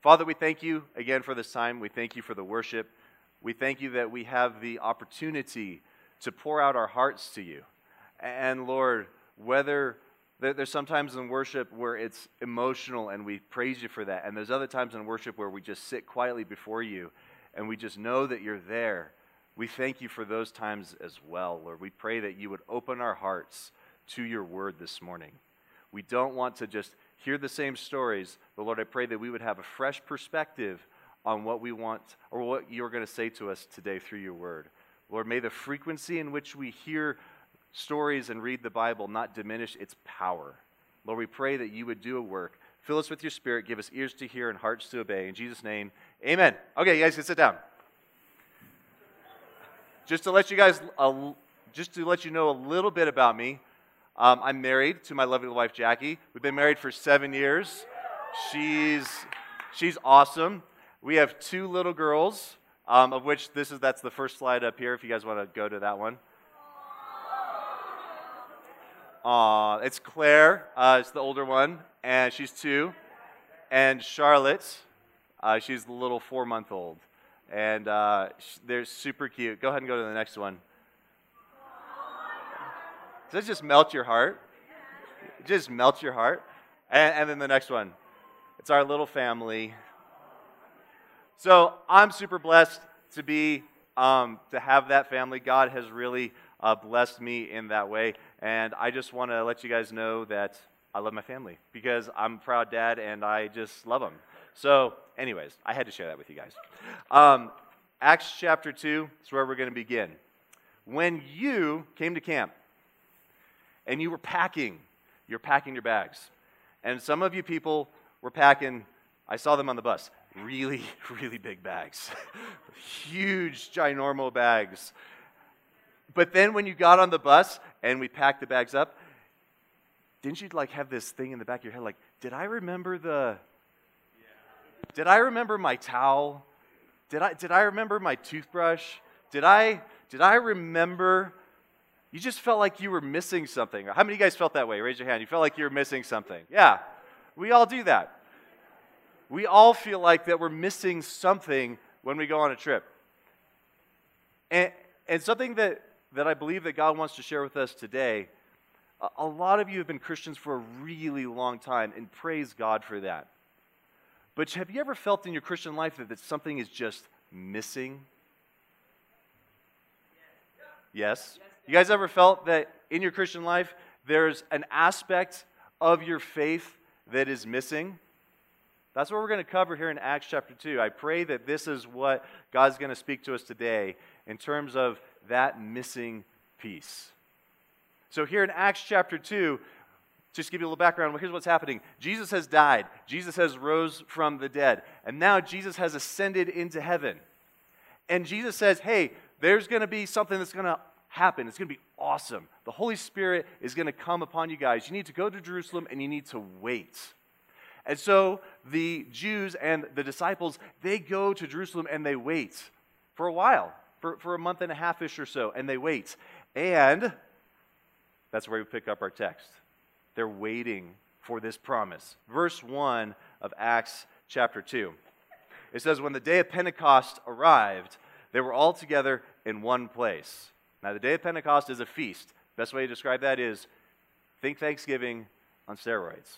Father, we thank you again for this time. We thank you for the worship. We thank you that we have the opportunity to pour out our hearts to you. And Lord, whether there's sometimes in worship where it's emotional and we praise you for that, and there's other times in worship where we just sit quietly before you and we just know that you're there. We thank you for those times as well, Lord. We pray that you would open our hearts to your word this morning. We don't want to just hear the same stories, but Lord, I pray that we would have a fresh perspective on what we want or what you're going to say to us today through your word. Lord, may the frequency in which we hear stories and read the Bible not diminish its power. Lord, we pray that you would do a work. Fill us with your spirit, give us ears to hear and hearts to obey. In Jesus' name, amen. Okay, you guys can sit down. Just to let you guys, just to let you know a little bit about me, um, I'm married to my lovely wife Jackie. We've been married for seven years. She's she's awesome. We have two little girls, um, of which this is that's the first slide up here. If you guys want to go to that one. Uh, it's Claire, uh, it's the older one, and she's two. And Charlotte, uh, she's the little four month old. And uh, they're super cute. Go ahead and go to the next one. Does it just melt your heart? It just melt your heart. And, and then the next one. It's our little family. So I'm super blessed to be, um, to have that family. God has really uh, blessed me in that way. And I just want to let you guys know that I love my family because I'm a proud dad and I just love them. So, anyways, I had to share that with you guys. Um, Acts chapter 2 is where we're going to begin. When you came to camp and you were packing, you're packing your bags. And some of you people were packing, I saw them on the bus, really, really big bags. Huge, ginormo bags. But then when you got on the bus and we packed the bags up, didn't you like have this thing in the back of your head like, did I remember the Did I remember my towel? Did I did I remember my toothbrush? Did I did I remember you just felt like you were missing something. How many of you guys felt that way? Raise your hand. You felt like you were missing something. Yeah. We all do that. We all feel like that we're missing something when we go on a trip. And, and something that that I believe that God wants to share with us today. A lot of you have been Christians for a really long time, and praise God for that. But have you ever felt in your Christian life that, that something is just missing? Yes? You guys ever felt that in your Christian life there's an aspect of your faith that is missing? That's what we're going to cover here in Acts chapter 2. I pray that this is what God's going to speak to us today in terms of that missing piece. So, here in Acts chapter 2, just give you a little background, here's what's happening. Jesus has died. Jesus has rose from the dead. And now Jesus has ascended into heaven. And Jesus says, hey, there's going to be something that's going to happen. It's going to be awesome. The Holy Spirit is going to come upon you guys. You need to go to Jerusalem and you need to wait. And so the Jews and the disciples, they go to Jerusalem and they wait for a while for, for a month and a half ish or so, and they wait. And that's where we pick up our text. They're waiting for this promise. Verse 1 of Acts chapter 2. It says, When the day of Pentecost arrived, they were all together in one place. Now, the day of Pentecost is a feast. Best way to describe that is think Thanksgiving on steroids.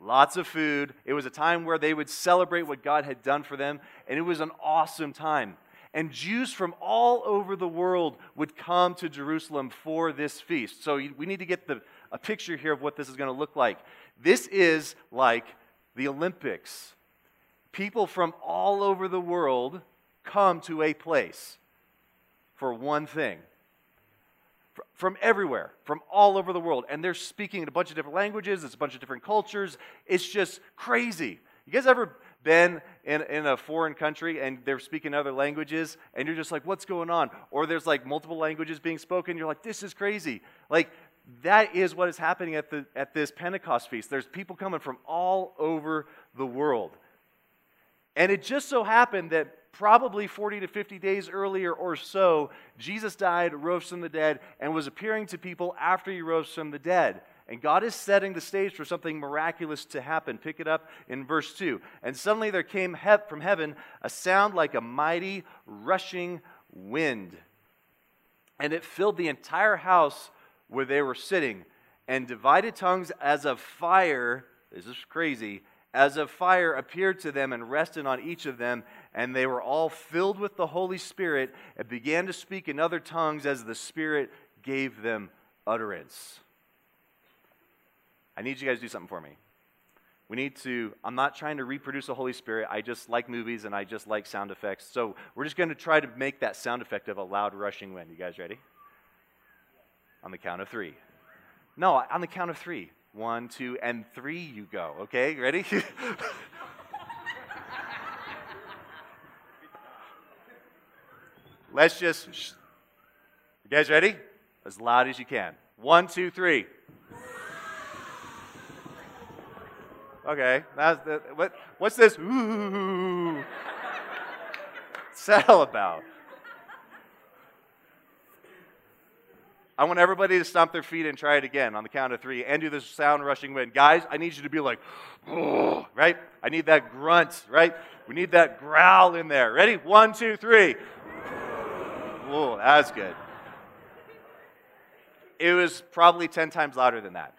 Lots of food. It was a time where they would celebrate what God had done for them, and it was an awesome time and Jews from all over the world would come to Jerusalem for this feast. So we need to get the, a picture here of what this is going to look like. This is like the Olympics. People from all over the world come to a place for one thing. From everywhere, from all over the world. And they're speaking in a bunch of different languages, it's a bunch of different cultures. It's just crazy. You guys ever been in, in a foreign country and they're speaking other languages and you're just like, what's going on? Or there's like multiple languages being spoken. You're like, this is crazy. Like, that is what is happening at, the, at this Pentecost feast. There's people coming from all over the world. And it just so happened that probably 40 to 50 days earlier or so, Jesus died, rose from the dead, and was appearing to people after he rose from the dead. And God is setting the stage for something miraculous to happen. Pick it up in verse 2. And suddenly there came he- from heaven a sound like a mighty rushing wind. And it filled the entire house where they were sitting. And divided tongues as of fire, this is crazy, as a fire appeared to them and rested on each of them. And they were all filled with the Holy Spirit and began to speak in other tongues as the Spirit gave them utterance. I need you guys to do something for me. We need to, I'm not trying to reproduce the Holy Spirit. I just like movies and I just like sound effects. So we're just going to try to make that sound effect of a loud rushing wind. You guys ready? On the count of three. No, on the count of three. One, two, and three, you go. Okay, ready? Let's just. You guys ready? As loud as you can. One, two, three. Okay, that's the, what, what's this? Ooh. That all about? I want everybody to stomp their feet and try it again on the count of three and do this sound rushing wind. Guys, I need you to be like, right? I need that grunt, right? We need that growl in there. Ready? One, two, three. Oh, that's good. It was probably 10 times louder than that.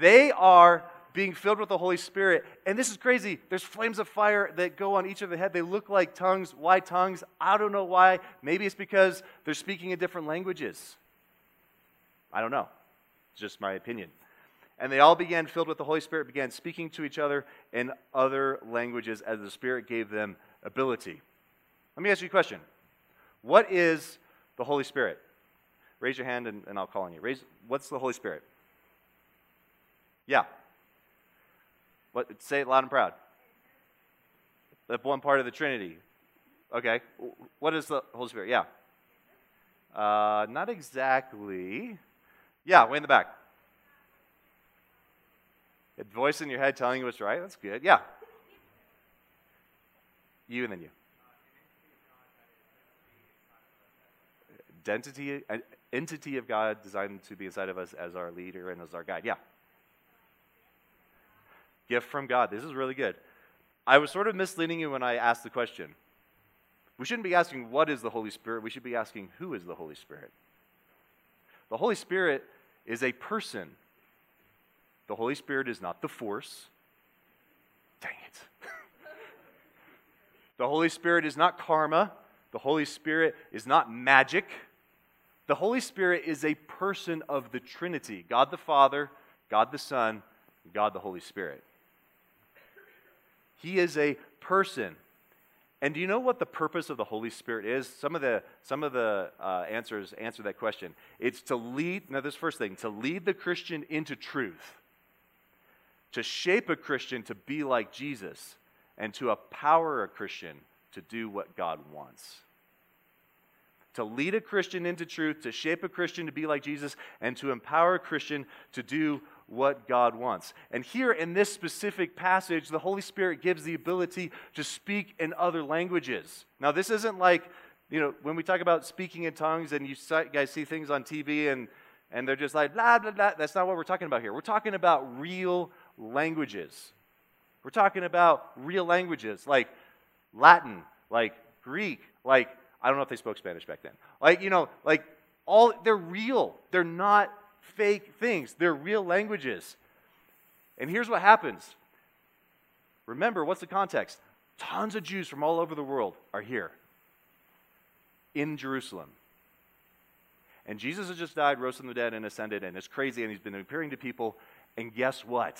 They are being filled with the Holy Spirit. And this is crazy. There's flames of fire that go on each of the head. They look like tongues. Why tongues? I don't know why. Maybe it's because they're speaking in different languages. I don't know. It's just my opinion. And they all began, filled with the Holy Spirit, began speaking to each other in other languages as the Spirit gave them ability. Let me ask you a question What is the Holy Spirit? Raise your hand and, and I'll call on you. Raise, what's the Holy Spirit? Yeah. What, say it loud and proud. That one part of the Trinity. Okay. What is the Holy Spirit? Yeah. Uh, not exactly. Yeah, way in the back. A voice in your head telling you what's right. That's good. Yeah. You and then you. Identity, entity of God designed to be inside of us as our leader and as our guide. Yeah. Gift from God. This is really good. I was sort of misleading you when I asked the question. We shouldn't be asking what is the Holy Spirit. We should be asking who is the Holy Spirit. The Holy Spirit is a person. The Holy Spirit is not the force. Dang it. the Holy Spirit is not karma. The Holy Spirit is not magic. The Holy Spirit is a person of the Trinity God the Father, God the Son, God the Holy Spirit. He is a person. And do you know what the purpose of the Holy Spirit is? Some of the, some of the uh, answers answer that question. It's to lead, now, this first thing, to lead the Christian into truth, to shape a Christian to be like Jesus, and to empower a Christian to do what God wants. To lead a Christian into truth, to shape a Christian to be like Jesus, and to empower a Christian to do what God wants. And here in this specific passage, the Holy Spirit gives the ability to speak in other languages. Now, this isn't like, you know, when we talk about speaking in tongues and you guys see things on TV and, and they're just like, blah, blah, blah. That's not what we're talking about here. We're talking about real languages. We're talking about real languages like Latin, like Greek, like, I don't know if they spoke Spanish back then. Like, you know, like all, they're real. They're not fake things, they're real languages. And here's what happens remember, what's the context? Tons of Jews from all over the world are here in Jerusalem. And Jesus has just died, rose from the dead, and ascended, and it's crazy, and he's been appearing to people. And guess what?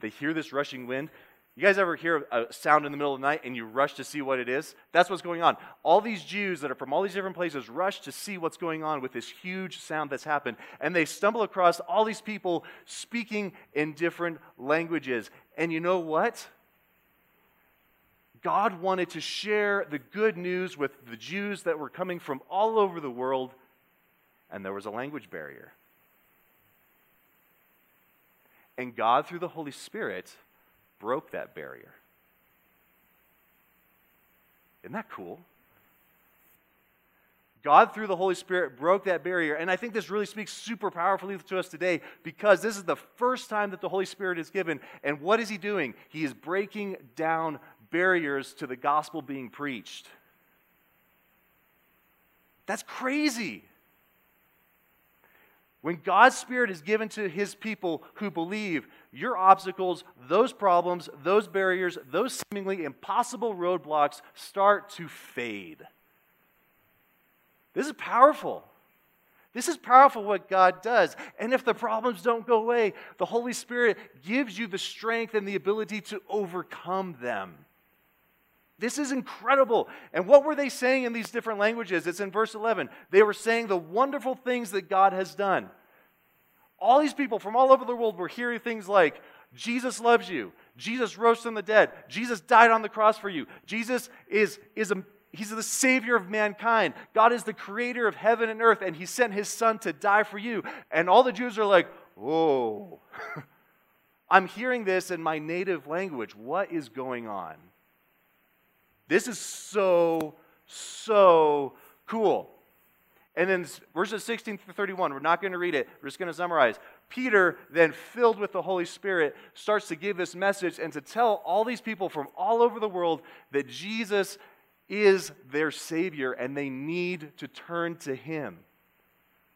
They hear this rushing wind. You guys ever hear a sound in the middle of the night and you rush to see what it is? That's what's going on. All these Jews that are from all these different places rush to see what's going on with this huge sound that's happened. And they stumble across all these people speaking in different languages. And you know what? God wanted to share the good news with the Jews that were coming from all over the world, and there was a language barrier. And God, through the Holy Spirit, broke that barrier. Isn't that cool? God, through the Holy Spirit, broke that barrier. And I think this really speaks super powerfully to us today because this is the first time that the Holy Spirit is given. And what is He doing? He is breaking down barriers to the gospel being preached. That's crazy. When God's Spirit is given to His people who believe, your obstacles, those problems, those barriers, those seemingly impossible roadblocks start to fade. This is powerful. This is powerful what God does. And if the problems don't go away, the Holy Spirit gives you the strength and the ability to overcome them. This is incredible. And what were they saying in these different languages? It's in verse 11. They were saying the wonderful things that God has done. All these people from all over the world were hearing things like, Jesus loves you. Jesus rose from the dead. Jesus died on the cross for you. Jesus is, is a He's the Savior of mankind. God is the creator of heaven and earth, and He sent His Son to die for you. And all the Jews are like, whoa. I'm hearing this in my native language. What is going on? This is so, so cool. And then verses 16 through 31, we're not going to read it, we're just going to summarize. Peter, then filled with the Holy Spirit, starts to give this message and to tell all these people from all over the world that Jesus is their Savior and they need to turn to Him.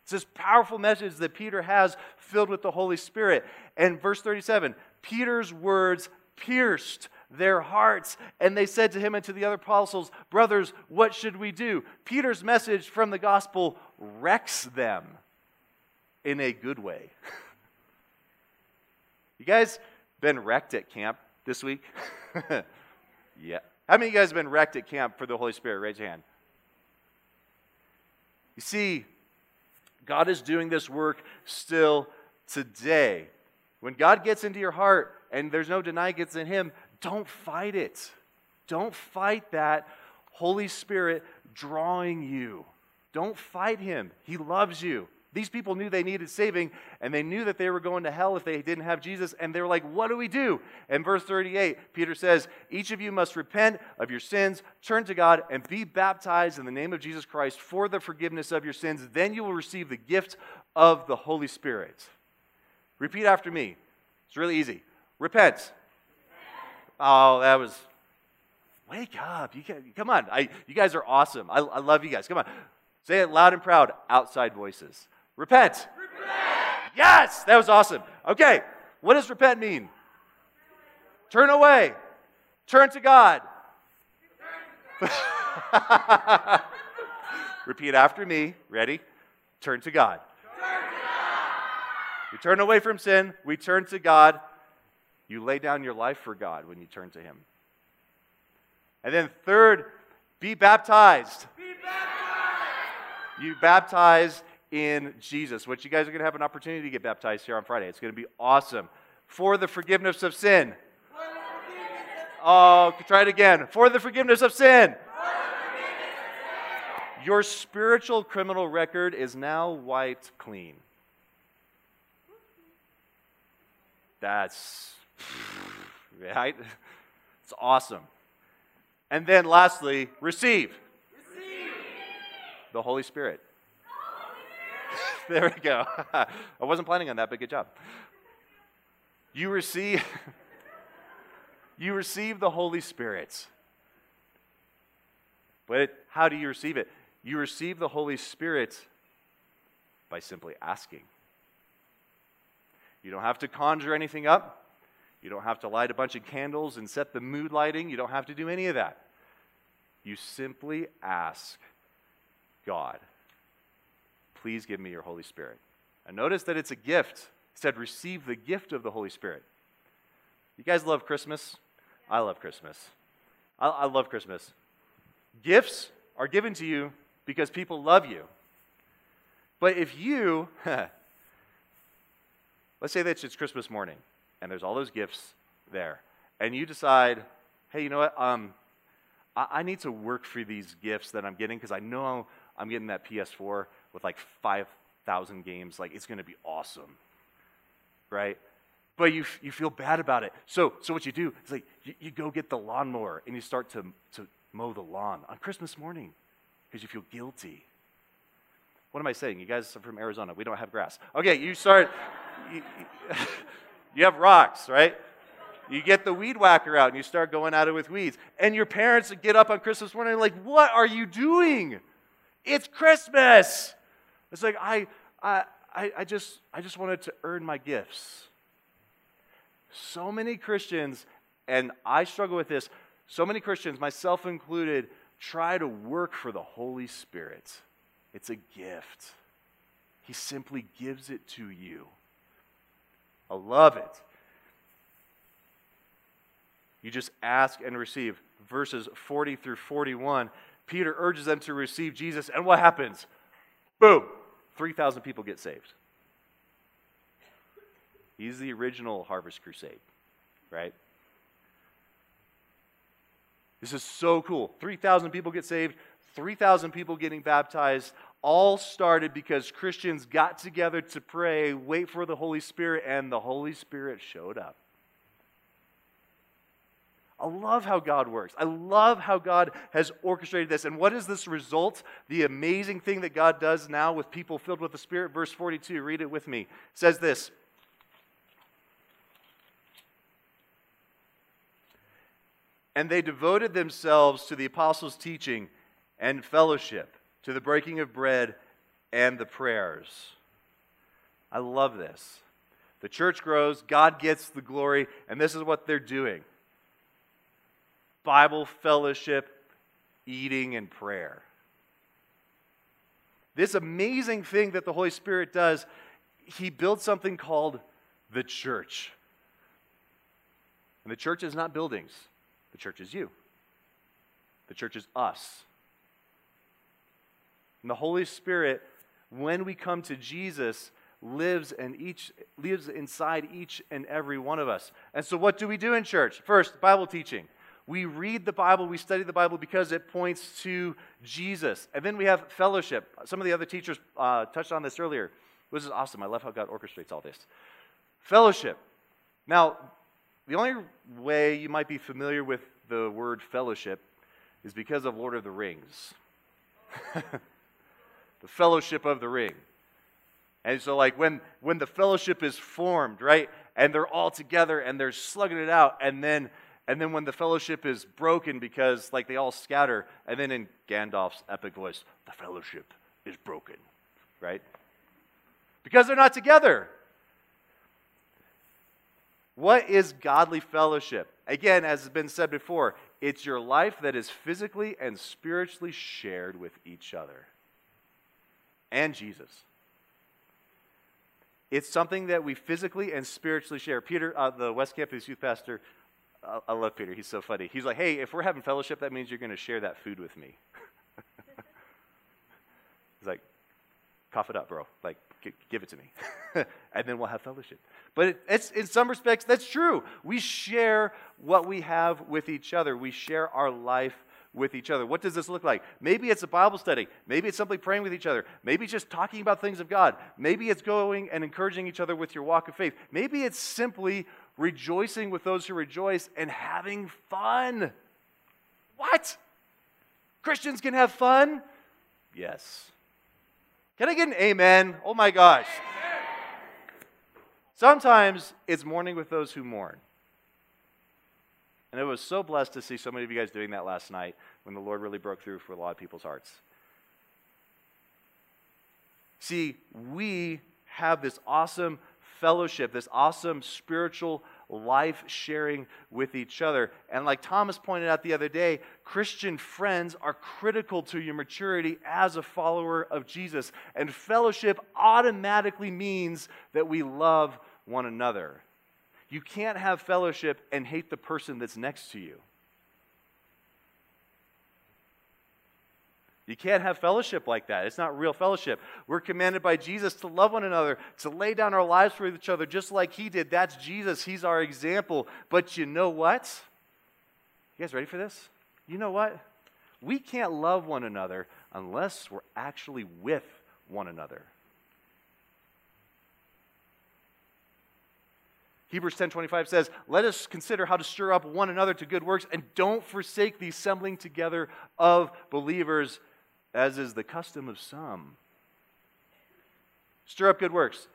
It's this powerful message that Peter has filled with the Holy Spirit. And verse 37 Peter's words pierced their hearts, and they said to him and to the other apostles, Brothers, what should we do? Peter's message from the gospel wrecks them in a good way. you guys been wrecked at camp this week? yeah. How many of you guys have been wrecked at camp for the Holy Spirit? Raise your hand. You see, God is doing this work still today. When God gets into your heart and there's no denying gets in Him, don't fight it. Don't fight that Holy Spirit drawing you. Don't fight Him. He loves you. These people knew they needed saving, and they knew that they were going to hell if they didn't have Jesus, and they were like, What do we do? And verse 38, Peter says, Each of you must repent of your sins, turn to God, and be baptized in the name of Jesus Christ for the forgiveness of your sins. Then you will receive the gift of the Holy Spirit. Repeat after me. It's really easy. Repent. Oh, that was. Wake up. You can, come on. I, you guys are awesome. I, I love you guys. Come on. Say it loud and proud. Outside voices. Repent. repent. Yes, that was awesome. Okay, what does repent mean? Turn away. Turn to God. Repeat after me. Ready? Turn to God. Turn to God. We turn away from sin. We turn to God. You lay down your life for God when you turn to Him. And then, third, be baptized. Be baptized. You baptize in Jesus, which you guys are going to have an opportunity to get baptized here on Friday. It's going to be awesome. For the forgiveness of sin. Oh, try it again. For the forgiveness of sin. Your spiritual criminal record is now wiped clean. That's right. It's awesome. And then lastly, receive. receive. the Holy Spirit. there we go. I wasn't planning on that, but good job. You receive you receive the Holy Spirit. But how do you receive it? You receive the Holy Spirit by simply asking. You don't have to conjure anything up. You don't have to light a bunch of candles and set the mood lighting. You don't have to do any of that. You simply ask God Please give me your Holy Spirit. And notice that it's a gift. It said, receive the gift of the Holy Spirit. You guys love Christmas? I love Christmas. I, I love Christmas. Gifts are given to you because people love you. But if you, let's say that it's Christmas morning and there's all those gifts there, and you decide, hey, you know what? Um, I, I need to work for these gifts that I'm getting because I know I'm getting that PS4 with like 5,000 games. Like, it's going to be awesome, right? But you, you feel bad about it. So, so what you do is like, you, you go get the lawnmower and you start to, to mow the lawn on Christmas morning because you feel guilty. What am I saying? You guys are from Arizona. We don't have grass. Okay, you start, you, you have rocks, right? You get the weed whacker out and you start going at it with weeds. And your parents get up on Christmas morning like, what are you doing? It's Christmas. It's like, I, I, I, just, I just wanted to earn my gifts. So many Christians, and I struggle with this, so many Christians, myself included, try to work for the Holy Spirit. It's a gift. He simply gives it to you. I love it. You just ask and receive. Verses 40 through 41, Peter urges them to receive Jesus, and what happens? Boom! 3,000 people get saved. He's the original Harvest Crusade, right? This is so cool. 3,000 people get saved, 3,000 people getting baptized. All started because Christians got together to pray, wait for the Holy Spirit, and the Holy Spirit showed up. I love how God works. I love how God has orchestrated this. And what is this result? The amazing thing that God does now with people filled with the Spirit. Verse 42, read it with me. It says this And they devoted themselves to the apostles' teaching and fellowship, to the breaking of bread and the prayers. I love this. The church grows, God gets the glory, and this is what they're doing Bible fellowship, eating, and prayer. This amazing thing that the Holy Spirit does, He builds something called the church. And the church is not buildings, the church is you, the church is us. And the Holy Spirit, when we come to Jesus, lives and each lives inside each and every one of us. And so what do we do in church? First, Bible teaching. We read the Bible, we study the Bible because it points to Jesus. And then we have fellowship. Some of the other teachers uh, touched on this earlier. This is awesome. I love how God orchestrates all this. Fellowship. Now, the only way you might be familiar with the word fellowship is because of Lord of the Rings. the fellowship of the ring. And so, like, when, when the fellowship is formed, right, and they're all together and they're slugging it out, and then and then when the fellowship is broken because, like, they all scatter, and then in Gandalf's epic voice, the fellowship is broken, right? Because they're not together. What is godly fellowship? Again, as has been said before, it's your life that is physically and spiritually shared with each other and Jesus. It's something that we physically and spiritually share. Peter, uh, the West Campus youth pastor, I love Peter. He's so funny. He's like, hey, if we're having fellowship, that means you're going to share that food with me. He's like, cough it up, bro. Like, g- give it to me. and then we'll have fellowship. But it, it's, in some respects, that's true. We share what we have with each other, we share our life with each other. What does this look like? Maybe it's a Bible study. Maybe it's simply praying with each other. Maybe it's just talking about things of God. Maybe it's going and encouraging each other with your walk of faith. Maybe it's simply rejoicing with those who rejoice and having fun. What? Christians can have fun? Yes. Can I get an amen? Oh my gosh. Sometimes it's mourning with those who mourn. And it was so blessed to see so many of you guys doing that last night when the Lord really broke through for a lot of people's hearts. See, we have this awesome fellowship, this awesome spiritual life sharing with each other. And like Thomas pointed out the other day, Christian friends are critical to your maturity as a follower of Jesus. And fellowship automatically means that we love one another. You can't have fellowship and hate the person that's next to you. You can't have fellowship like that. It's not real fellowship. We're commanded by Jesus to love one another, to lay down our lives for each other just like He did. That's Jesus. He's our example. But you know what? You guys ready for this? You know what? We can't love one another unless we're actually with one another. Hebrews 10:25 says, "Let us consider how to stir up one another to good works and don't forsake the assembling together of believers as is the custom of some." Stir up good works.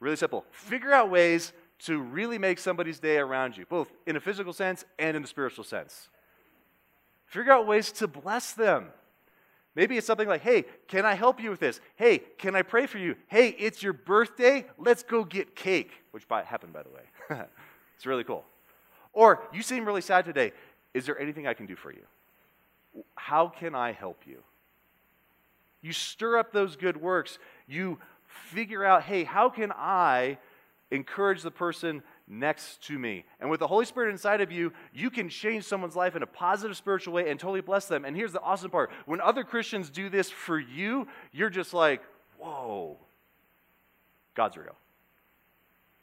Really simple. Figure out ways to really make somebody's day around you, both in a physical sense and in a spiritual sense. Figure out ways to bless them. Maybe it's something like, hey, can I help you with this? Hey, can I pray for you? Hey, it's your birthday. Let's go get cake, which happened, by the way. it's really cool. Or, you seem really sad today. Is there anything I can do for you? How can I help you? You stir up those good works. You figure out, hey, how can I encourage the person next to me. And with the Holy Spirit inside of you, you can change someone's life in a positive spiritual way and totally bless them. And here's the awesome part when other Christians do this for you, you're just like, whoa, God's real.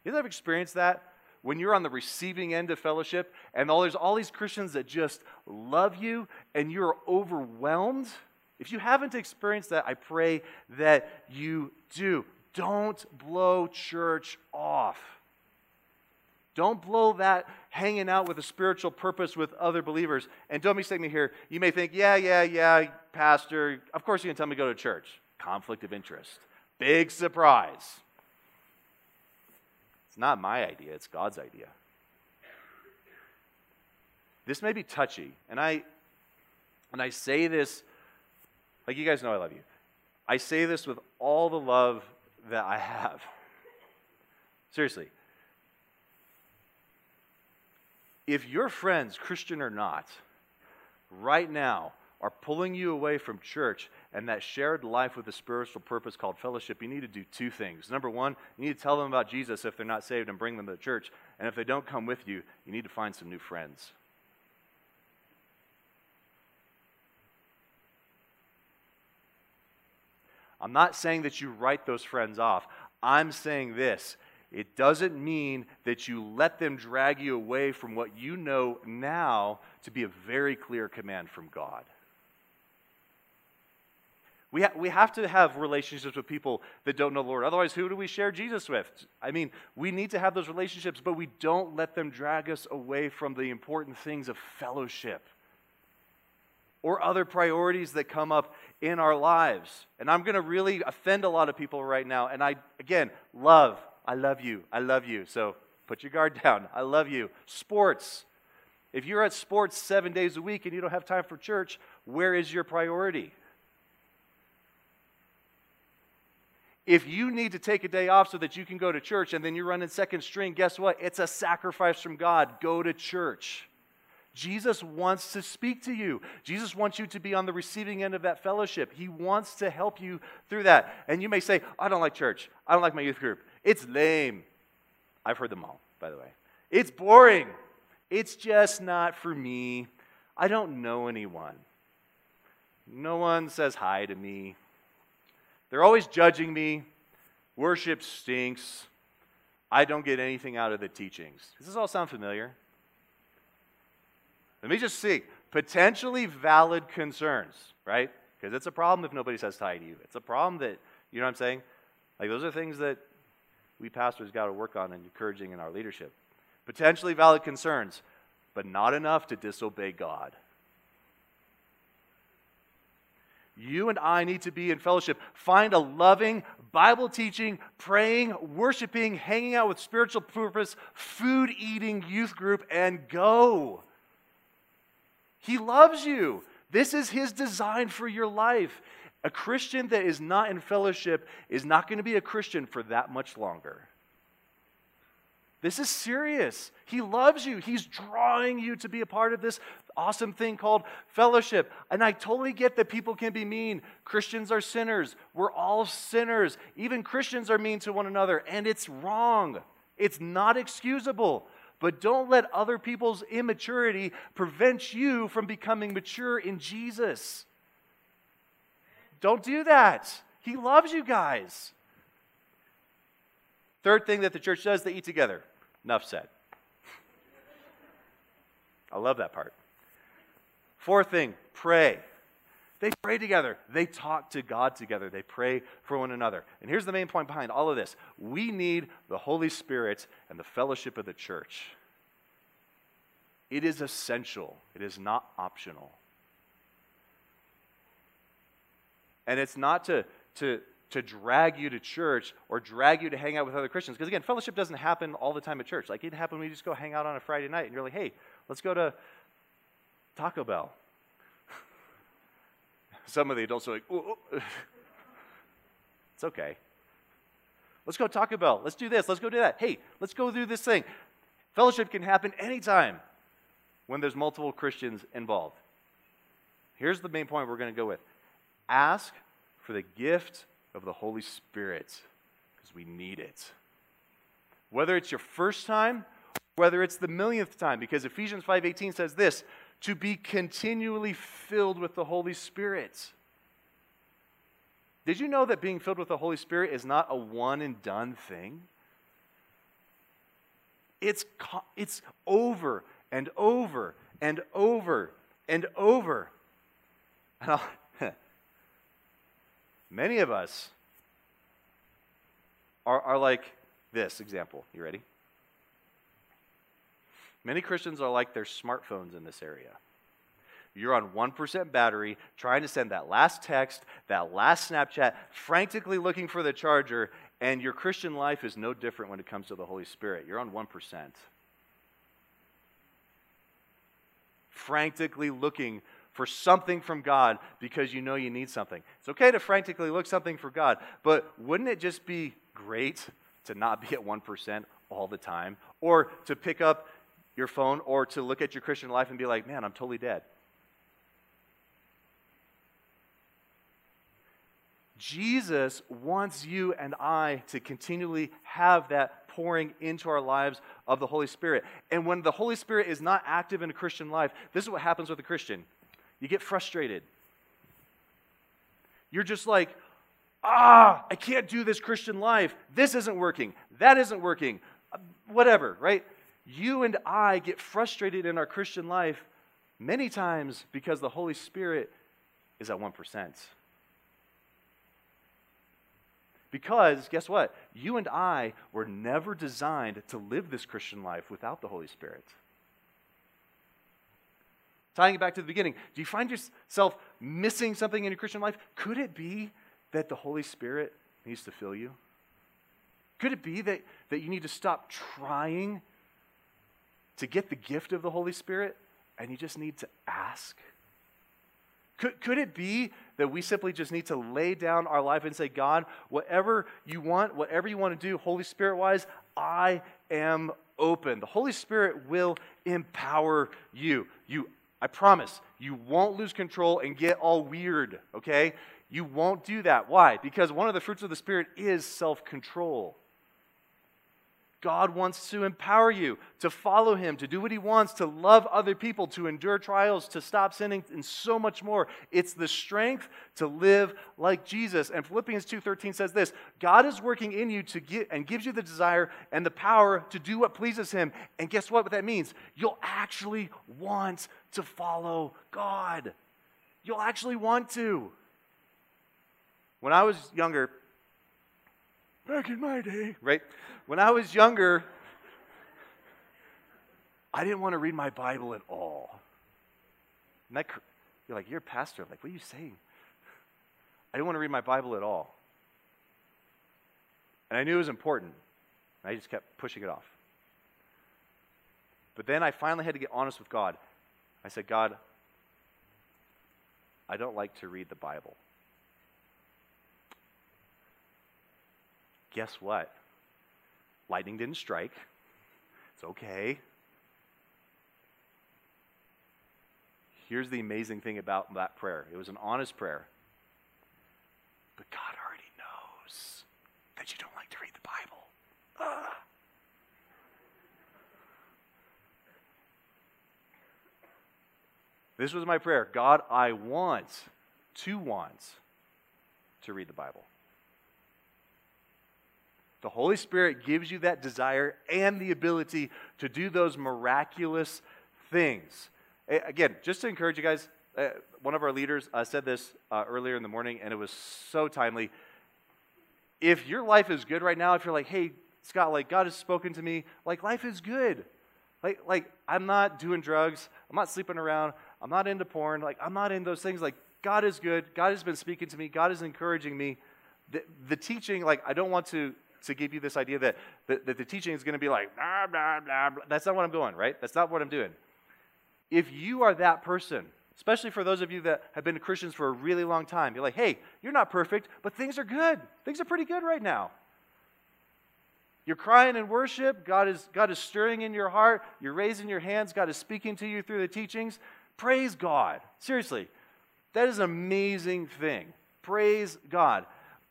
You ever experienced that? When you're on the receiving end of fellowship and all, there's all these Christians that just love you and you're overwhelmed? If you haven't experienced that, I pray that you do. Don't blow church off. Don't blow that hanging out with a spiritual purpose with other believers. And don't mistake me here. You may think, yeah, yeah, yeah, Pastor, of course you can tell me to go to church. Conflict of interest. Big surprise. It's not my idea, it's God's idea. This may be touchy, and I and I say this like you guys know I love you. I say this with all the love that I have. Seriously. If your friends, Christian or not, right now are pulling you away from church and that shared life with a spiritual purpose called fellowship, you need to do two things. Number one, you need to tell them about Jesus if they're not saved and bring them to church. And if they don't come with you, you need to find some new friends. I'm not saying that you write those friends off. I'm saying this it doesn't mean that you let them drag you away from what you know now to be a very clear command from God. We, ha- we have to have relationships with people that don't know the Lord. Otherwise, who do we share Jesus with? I mean, we need to have those relationships, but we don't let them drag us away from the important things of fellowship or other priorities that come up in our lives. And I'm going to really offend a lot of people right now. And I, again, love I love you. I love you. So put your guard down. I love you. Sports. If you're at sports seven days a week and you don't have time for church, where is your priority? If you need to take a day off so that you can go to church and then you're running second string, guess what? It's a sacrifice from God. Go to church. Jesus wants to speak to you. Jesus wants you to be on the receiving end of that fellowship. He wants to help you through that. And you may say, I don't like church. I don't like my youth group. It's lame. I've heard them all, by the way. It's boring. It's just not for me. I don't know anyone. No one says hi to me. They're always judging me. Worship stinks. I don't get anything out of the teachings. Does this all sound familiar? Let me just see. Potentially valid concerns, right? Because it's a problem if nobody says hi to you. It's a problem that, you know what I'm saying? Like, those are things that we pastors got to work on and encouraging in our leadership. Potentially valid concerns, but not enough to disobey God. You and I need to be in fellowship. Find a loving, Bible teaching, praying, worshiping, hanging out with spiritual purpose, food eating youth group, and go. He loves you. This is His design for your life. A Christian that is not in fellowship is not going to be a Christian for that much longer. This is serious. He loves you. He's drawing you to be a part of this awesome thing called fellowship. And I totally get that people can be mean. Christians are sinners. We're all sinners. Even Christians are mean to one another, and it's wrong. It's not excusable. But don't let other people's immaturity prevent you from becoming mature in Jesus. Don't do that. He loves you guys. Third thing that the church does, they eat together. Enough said. I love that part. Fourth thing, pray. They pray together. They talk to God together. They pray for one another. And here's the main point behind all of this we need the Holy Spirit and the fellowship of the church. It is essential, it is not optional. And it's not to, to to drag you to church or drag you to hang out with other Christians. Because again, fellowship doesn't happen all the time at church. Like it happens when you just go hang out on a Friday night and you're like, hey, let's go to Taco Bell. Some of the adults are like, ooh, ooh. it's okay. Let's go Taco Bell. Let's do this. Let's go do that. Hey, let's go do this thing. Fellowship can happen anytime when there's multiple Christians involved. Here's the main point we're going to go with ask for the gift of the Holy Spirit because we need it. Whether it's your first time, whether it's the millionth time, because Ephesians 5:18 says this, to be continually filled with the Holy Spirit. Did you know that being filled with the Holy Spirit is not a one and done thing? It's, it's over and over and over and over. And many of us are, are like this example. You ready? Many Christians are like their smartphones in this area. You're on 1% battery, trying to send that last text, that last Snapchat, frantically looking for the charger, and your Christian life is no different when it comes to the Holy Spirit. You're on 1%. Frantically looking for something from God because you know you need something. It's okay to frantically look something for God, but wouldn't it just be great to not be at 1% all the time? Or to pick up your phone or to look at your Christian life and be like, man, I'm totally dead. Jesus wants you and I to continually have that pouring into our lives of the Holy Spirit. And when the Holy Spirit is not active in a Christian life, this is what happens with a Christian you get frustrated. You're just like, ah, I can't do this Christian life. This isn't working. That isn't working. Whatever, right? You and I get frustrated in our Christian life many times because the Holy Spirit is at 1%. Because, guess what? You and I were never designed to live this Christian life without the Holy Spirit. Tying it back to the beginning, do you find yourself missing something in your Christian life? Could it be that the Holy Spirit needs to fill you? Could it be that, that you need to stop trying to get the gift of the Holy Spirit and you just need to ask? Could, could it be that we simply just need to lay down our life and say, God, whatever you want, whatever you want to do, Holy Spirit wise, I am open. The Holy Spirit will empower you. You, I promise, you won't lose control and get all weird, okay? You won't do that. Why? Because one of the fruits of the Spirit is self control. God wants to empower you to follow Him, to do what He wants, to love other people, to endure trials, to stop sinning, and so much more. It's the strength to live like Jesus. And Philippians 2:13 says this: God is working in you to get and gives you the desire and the power to do what pleases Him. And guess what? What that means? You'll actually want to follow God. You'll actually want to. When I was younger, back in my day, right? When I was younger, I didn't want to read my Bible at all. And that, you're like, you're a pastor. I'm like, what are you saying? I didn't want to read my Bible at all. And I knew it was important. I just kept pushing it off. But then I finally had to get honest with God. I said, God, I don't like to read the Bible. Guess what? Lightning didn't strike. It's okay. Here's the amazing thing about that prayer it was an honest prayer. But God already knows that you don't like to read the Bible. Ah. This was my prayer God, I want to want to read the Bible. The Holy Spirit gives you that desire and the ability to do those miraculous things. Again, just to encourage you guys, uh, one of our leaders uh, said this uh, earlier in the morning, and it was so timely. If your life is good right now, if you're like, hey, Scott, like God has spoken to me, like life is good. Like, like I'm not doing drugs, I'm not sleeping around, I'm not into porn, like I'm not in those things. Like God is good, God has been speaking to me, God is encouraging me the, the teaching, like, I don't want to, to give you this idea that, that, that the teaching is going to be like, blah, blah, blah, blah. That's not what I'm doing, right? That's not what I'm doing. If you are that person, especially for those of you that have been Christians for a really long time, you're like, hey, you're not perfect, but things are good. Things are pretty good right now. You're crying in worship. God is, God is stirring in your heart. You're raising your hands. God is speaking to you through the teachings. Praise God. Seriously, that is an amazing thing. Praise God.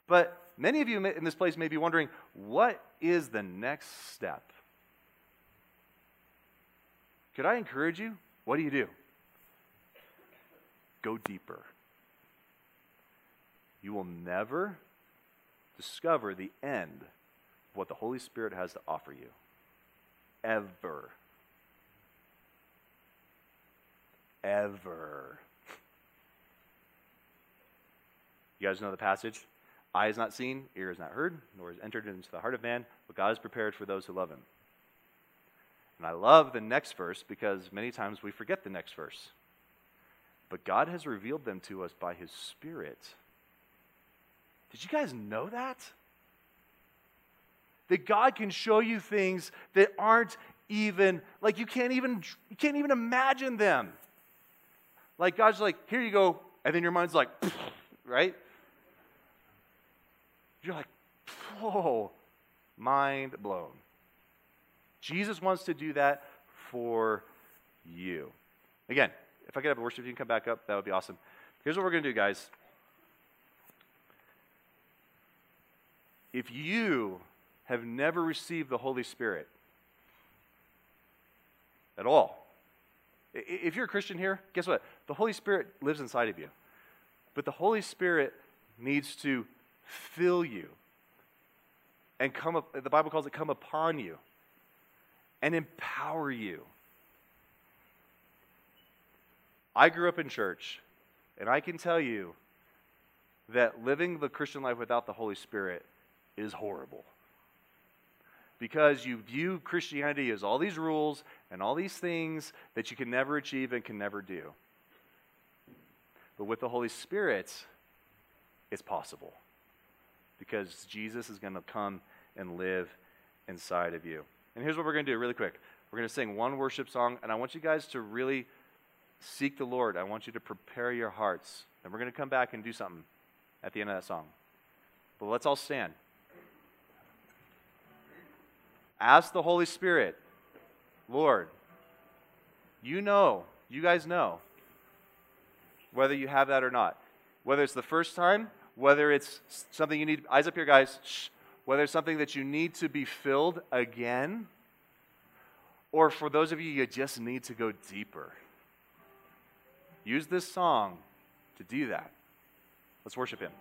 But many of you in this place may be wondering what is the next step? Could I encourage you? What do you do? Go deeper. You will never discover the end of what the Holy Spirit has to offer you. Ever. Ever. You guys know the passage? Eye is not seen, ear is not heard, nor is entered into the heart of man, but God has prepared for those who love him. And I love the next verse because many times we forget the next verse. But God has revealed them to us by his Spirit. Did you guys know that? That God can show you things that aren't even like you can't even you can't even imagine them. Like God's like, here you go, and then your mind's like, right? You're like, whoa, mind blown. Jesus wants to do that for you. Again, if I could have a worship team come back up, that would be awesome. Here's what we're going to do, guys. If you have never received the Holy Spirit at all, if you're a Christian here, guess what? The Holy Spirit lives inside of you. But the Holy Spirit needs to fill you and come up, the Bible calls it come upon you and empower you. I grew up in church, and I can tell you that living the Christian life without the Holy Spirit is horrible. Because you view Christianity as all these rules and all these things that you can never achieve and can never do. But with the Holy Spirit, it's possible because Jesus is going to come and live inside of you. And here's what we're going to do really quick we're going to sing one worship song, and I want you guys to really seek the Lord. I want you to prepare your hearts. And we're going to come back and do something at the end of that song. But let's all stand. Ask the Holy Spirit, Lord, you know, you guys know whether you have that or not. Whether it's the first time whether it's something you need, eyes up here, guys, Shh. whether it's something that you need to be filled again, or for those of you, you just need to go deeper. Use this song to do that. Let's worship Him.